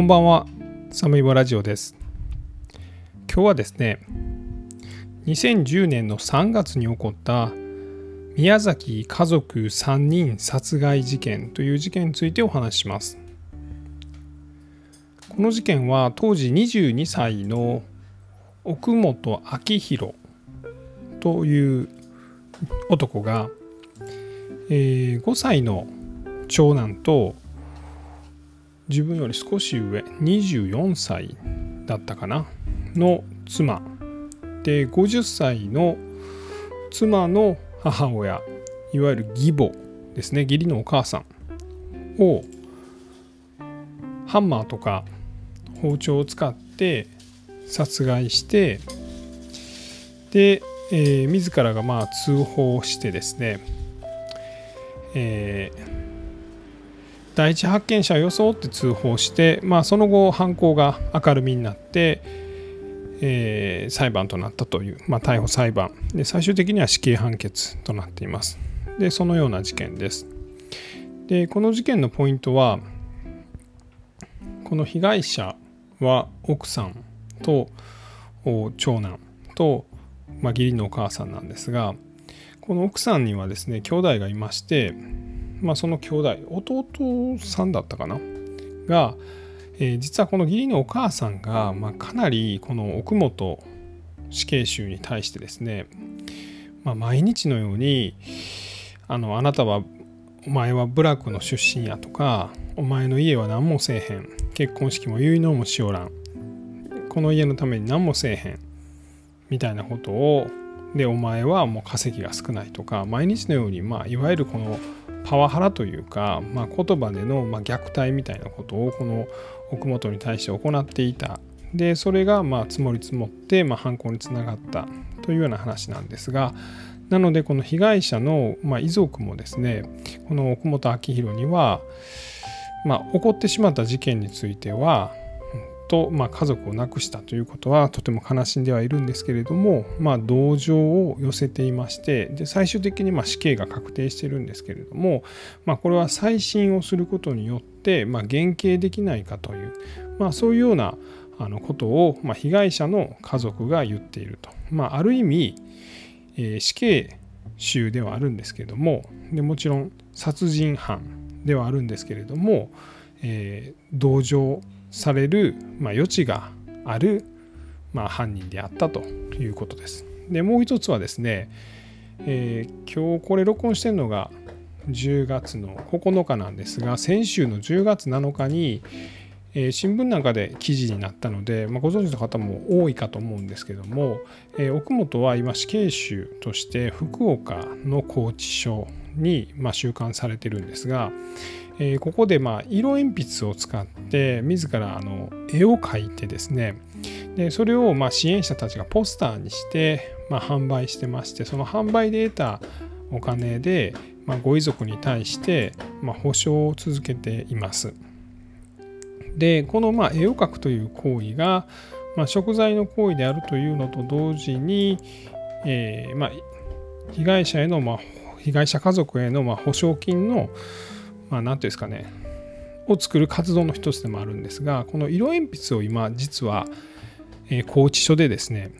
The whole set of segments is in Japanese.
こんばんは、サムイボラジオです。今日はですね、2010年の3月に起こった宮崎家族3人殺害事件という事件についてお話しします。この事件は当時22歳の奥本明宏という男が、えー5歳の長男と自分より少し上24歳だったかなの妻。で50歳の妻の母親いわゆる義母ですね義理のお母さんをハンマーとか包丁を使って殺害してで、えー自らがまあ通報してですね、えー第一発見者を装って通報して、まあ、その後犯行が明るみになって、えー裁判となったという、まあ、逮捕裁判。で最終的には死刑判決となっています。でそのような事件です。でこの事件のポイントはこの被害者は奥さんと長男と、まあ、義理のお母さんなんですがこの奥さんにはですね兄弟がいましてまあ、その兄弟弟さんだったかな？が、えー実はこの義理のお母さんが、まあ、かなりこの奥本死刑囚に対してですね、まあ、毎日のようにあのあなたはお前は部落の出身やとかお前の家は何もせえへん。結婚式も結納もしおらん。この家のために何もせえへん。みたいなことをでお前はもう稼ぎが少ないとか毎日のように、まあ、いわゆるこのパワハラというか、まあ、言葉での、ま、虐待みたいなことをこの奥本に対して行っていた。でそれがまあ積もり積もって、まあ、犯行につながった。というような話なんですがなのでこの被害者の、まあ、遺族もですねこの奥本明宏には、まあ、起こってしまった事件についてはと、まあ、家族を亡くしたということはとても悲しんではいるんですけれども、まあ、同情を寄せていましてで最終的にま死刑が確定しているんですけれども、まあ、これは再審をすることによって、まあ、減刑できないかという、まあ、そういうようなあのことを、ま、被害者の家族が言っていると、まあ、ある意味、えー死刑囚ではあるんですけれどもでもちろん殺人犯ではあるんですけれども、えー同情される、まあ、余地がある、まあ、犯人であったということです。でもう一つはですね、えー今日これ録音してるのが10月の9日なんですが先週の10月7日に、えー新聞なんかで記事になったので、まあ、ご存知の方も多いかと思うんですけども、えー奥本は今死刑囚として福岡の拘置所に、まあ、収監されてるんですが、えーここでま色鉛筆を使って自らあの絵を描いてですねでそれをま支援者たちがポスターにして、ま、販売してましてその販売で得たお金で、ま、ご遺族に対して、まあ、保証を続けています。でこのまあ絵を描くという行為が、まあ、食材の行為であるというのと同時に、えーま、被害者への、ま、被害者家族へのまあ保証金のまあ、なんていうんですかねを作る活動の一つでもあるんですがこの色鉛筆を今実は、えー拘置所でですね、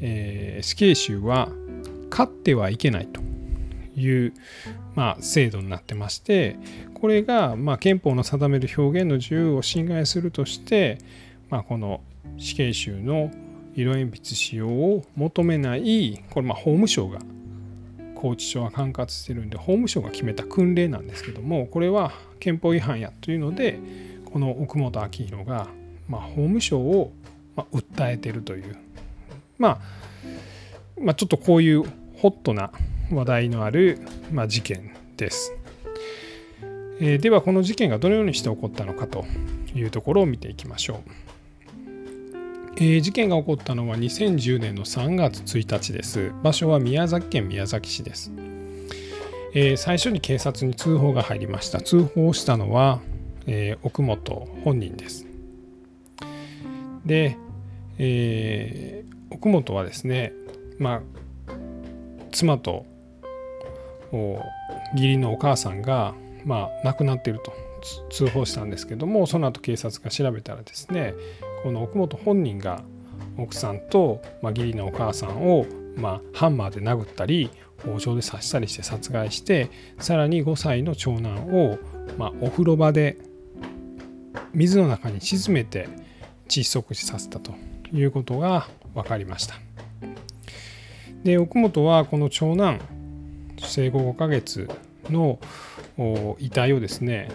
えー死刑囚は買ってはいけないという、まあ、制度になってましてこれが、まあ、憲法の定める表現の自由を侵害するとして、まあ、この死刑囚の色鉛筆使用を求めないこれま法務省が拘置所は管轄してるんで法務省が決めた訓令なんですけどもこれは憲法違反やというのでこの奥本明宏が、まあ、法務省を、まあ、訴えてるという、まあ、まあちょっとこういうホットな話題のある、まあ、事件です。えーではこの事件がどのようにして起こったのかというところを見ていきましょう。えー事件が起こったのは2010年の3月1日です。場所は宮崎県宮崎市です。えー最初に警察に通報が入りました。通報したのは、えー奥本本人です。で、えー奥本はですね、まあ、妻と義理のお母さんが、まあ、亡くなっていると通報したんですけどもその後警察が調べたらですねこの奥本本人が奥さんと、まあ、義理のお母さんを、まあ、ハンマーで殴ったり包丁で刺したりして殺害してさらに5歳の長男を、まあ、お風呂場で水の中に沈めて窒息死させたということが分かりました。で奥本はこの長男生後5ヶ月の遺体をですね、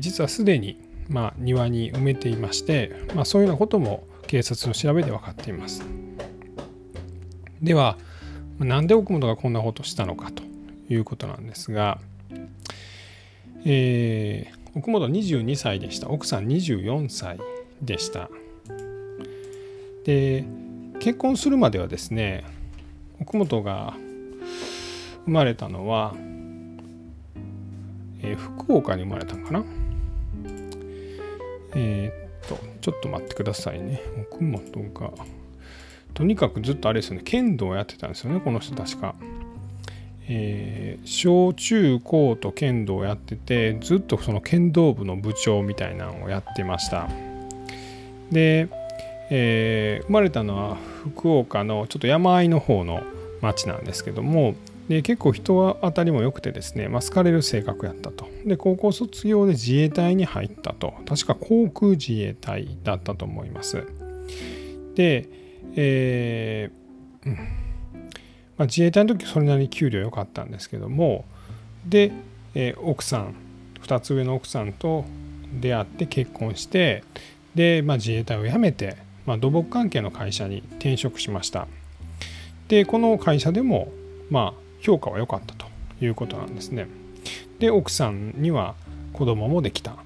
実はすでに、まあ、庭に埋めていまして、まあ、そういうようなことも警察の調べで分かっています。ではなんで奥本がこんなことをしたのかということなんですが、えー、奥本22歳でした。奥さん24歳でした。で結婚するまではですね奥本が生まれたのは、えー、福岡に生まれたんかな？えー、っとちょっと待ってくださいね。奥本がとにかくずっとあれですよね。剣道をやってたんですよねこの人確か。えー、小中高と剣道をやっててずっとその剣道部の部長みたいなのをやってました。で、えー、生まれたのは福岡のちょっと山あいの方の町なんですけどもで結構人当たりも良くてですね、まあ、好かれる性格やったと。で高校卒業で自衛隊に入ったと。確か航空自衛隊だったと思います。でえー、まあ、自衛隊の時それなりに給料良かったんですけどもで、えー、奥さん2つ上の奥さんと出会って結婚してで、まあ、自衛隊を辞めて、まあ、土木関係の会社に転職しました。でこの会社でもまあ評価は良かったということなんですね。で奥さんには子供もできた。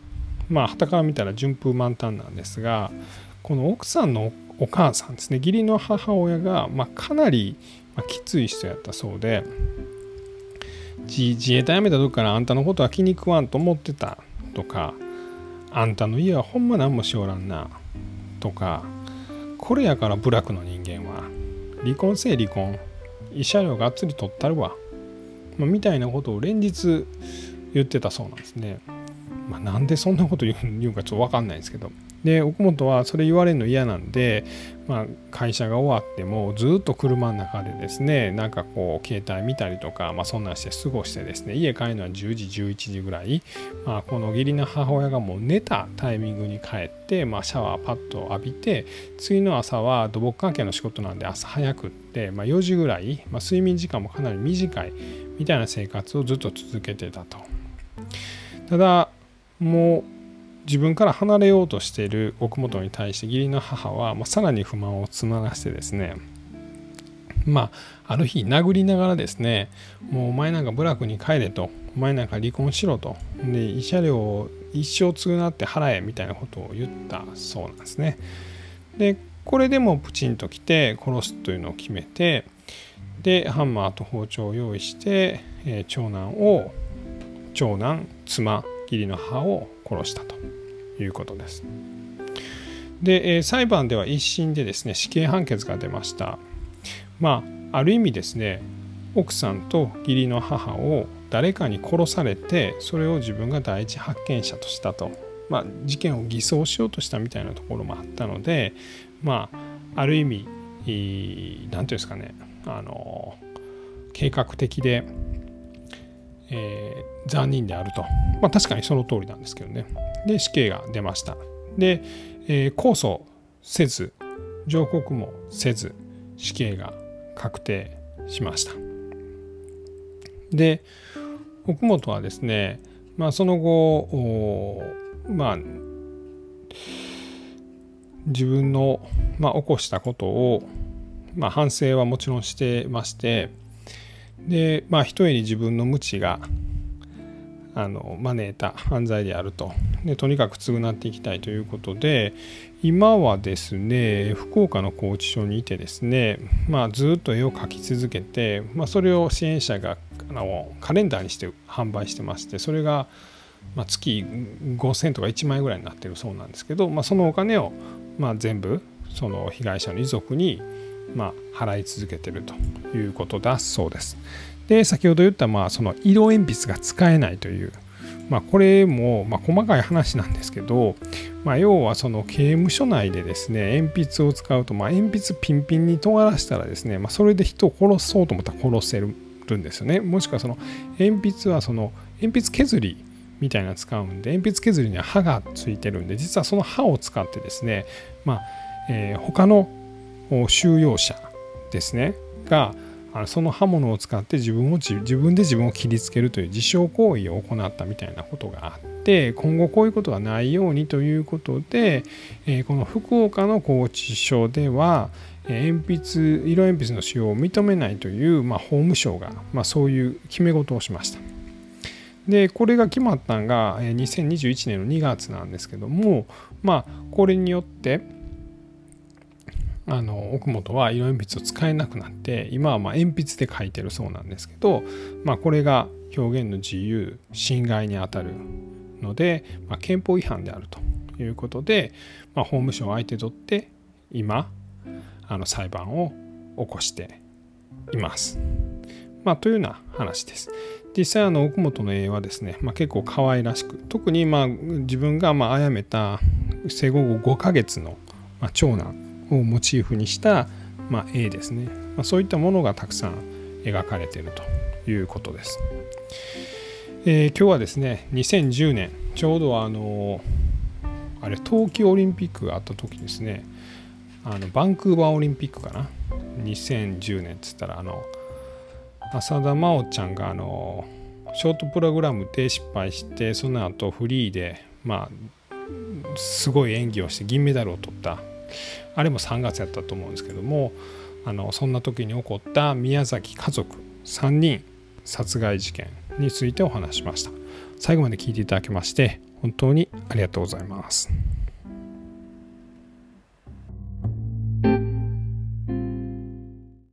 まあはたから見たら順風満帆なんですがこの奥さんのお母さんですね。義理の母親が、ま、かなり、きつい人やったそうで自衛隊辞めた時からあんたのことは気に食わんと思ってたとかあんたの家はほんま何もしおらんなとかこれやから部落の人間は離婚せえ離婚。慰謝料がっつり取ったるわ、まあ、みたいなことを連日言ってたそうなんですね。まあ、なんでそんなこと言うかちょっと分かんないんですけどで奥本はそれ言われるの嫌なんで、まあ、会社が終わってもずっと車の中でですねなんかこう携帯見たりとか、まあ、そんなんして過ごしてですね家帰るのは10時11時ぐらい、まあ、この義理の母親がもう寝たタイミングに帰って、まあ、シャワーパッと浴びて次の朝は土木関係の仕事なんで朝早くって、まあ、4時ぐらい、まあ、睡眠時間もかなり短いみたいな生活をずっと続けてたと。ただもう自分から離れようとしている奥本に対して義理の母はもうさらに不満を募らせてですねまあある日殴りながらですねもうお前なんか部落に帰れとお前なんか離婚しろとで慰謝料を一生償って払えみたいなことを言ったそうなんですね。でこれでもプチンと来て殺すというのを決めてでハンマーと包丁を用意して、え、長男を長男妻義理の母を殺したということです。で、え、裁判では一審でですね死刑判決が出ました。まあある意味ですね奥さんと義理の母を誰かに殺されてそれを自分が第一発見者としたと、まあ、事件を偽装しようとしたみたいなところもあったのでまあある意味何て言うんですかねあの計画的でえー、残忍であると。まあ、確かにその通りなんですけどね。で、死刑が出ました。で、えー、控訴せず、上告もせず、死刑が確定しました。で、奥本はですね、まあ、その後、まあ、自分の、まあ、起こしたことを、まあ、反省はもちろんしてまして、でまあひとえに自分の無知があの招いた犯罪であると。でとにかく償っていきたいということで今はですね福岡の拘置所にいてですね、まあ、ずっと絵を描き続けて、まあ、それを支援者があのカレンダーにして販売してましてそれが、まあ、月5000とか1万円ぐらいになってるそうなんですけど、まあ、そのお金を、まあ、全部その被害者の遺族にまあ、払い続けてるということだそうです。で先ほど言ったまあその色鉛筆が使えないというまあ、これも、ま、細かい話なんですけど、まあ、要はその刑務所内でですね鉛筆を使うと、ま、鉛筆ピンピンに尖らしたらですね、ま、それで人を殺そうと思ったら殺せるんですよねもしくはその鉛筆はその鉛筆削りみたいな使うんで鉛筆削りには刃がついてるんで実はその刃を使ってですね、まあえー、他の収容者ですねがその刃物を使って自分を自分で自分を切りつけるという自傷行為を行ったみたいなことがあって今後こういうことがないようにということで、えこの福岡の拘置所では鉛筆色鉛筆の使用を認めないという、まあ、法務省が、まあ、そういう決め事をしました。でこれが決まったのが2021年の2月なんですけどもまあこれによってあの奥本は色鉛筆を使えなくなって今はま鉛筆で書いてるそうなんですけど、まあ、これが表現の自由侵害にあたるので、まあ、憲法違反であるということで、まあ、法務省を相手取って今あの裁判を起こしています。まあ、というような話です。実際あの奥本の絵はですね、まあ、結構可愛らしく特にまあ自分がまあ殺めた生後5ヶ月の長男をモチーフにした、まあ、絵ですね、まあ、そういったものがたくさん描かれているということです。えー、今日はですね2010年ちょうどあのあれ冬季オリンピックがあった時ですねあのバンクーバーオリンピックかな？2010年っつったらあの浅田真央ちゃんがあのショートプログラムで失敗してその後フリーでまあすごい演技をして銀メダルを取ったあれも3月やったと思うんですけどもあのそんな時に起こった宮崎家族3人殺害事件についてお話しました最後まで聞いていただきまして本当にありがとうございます。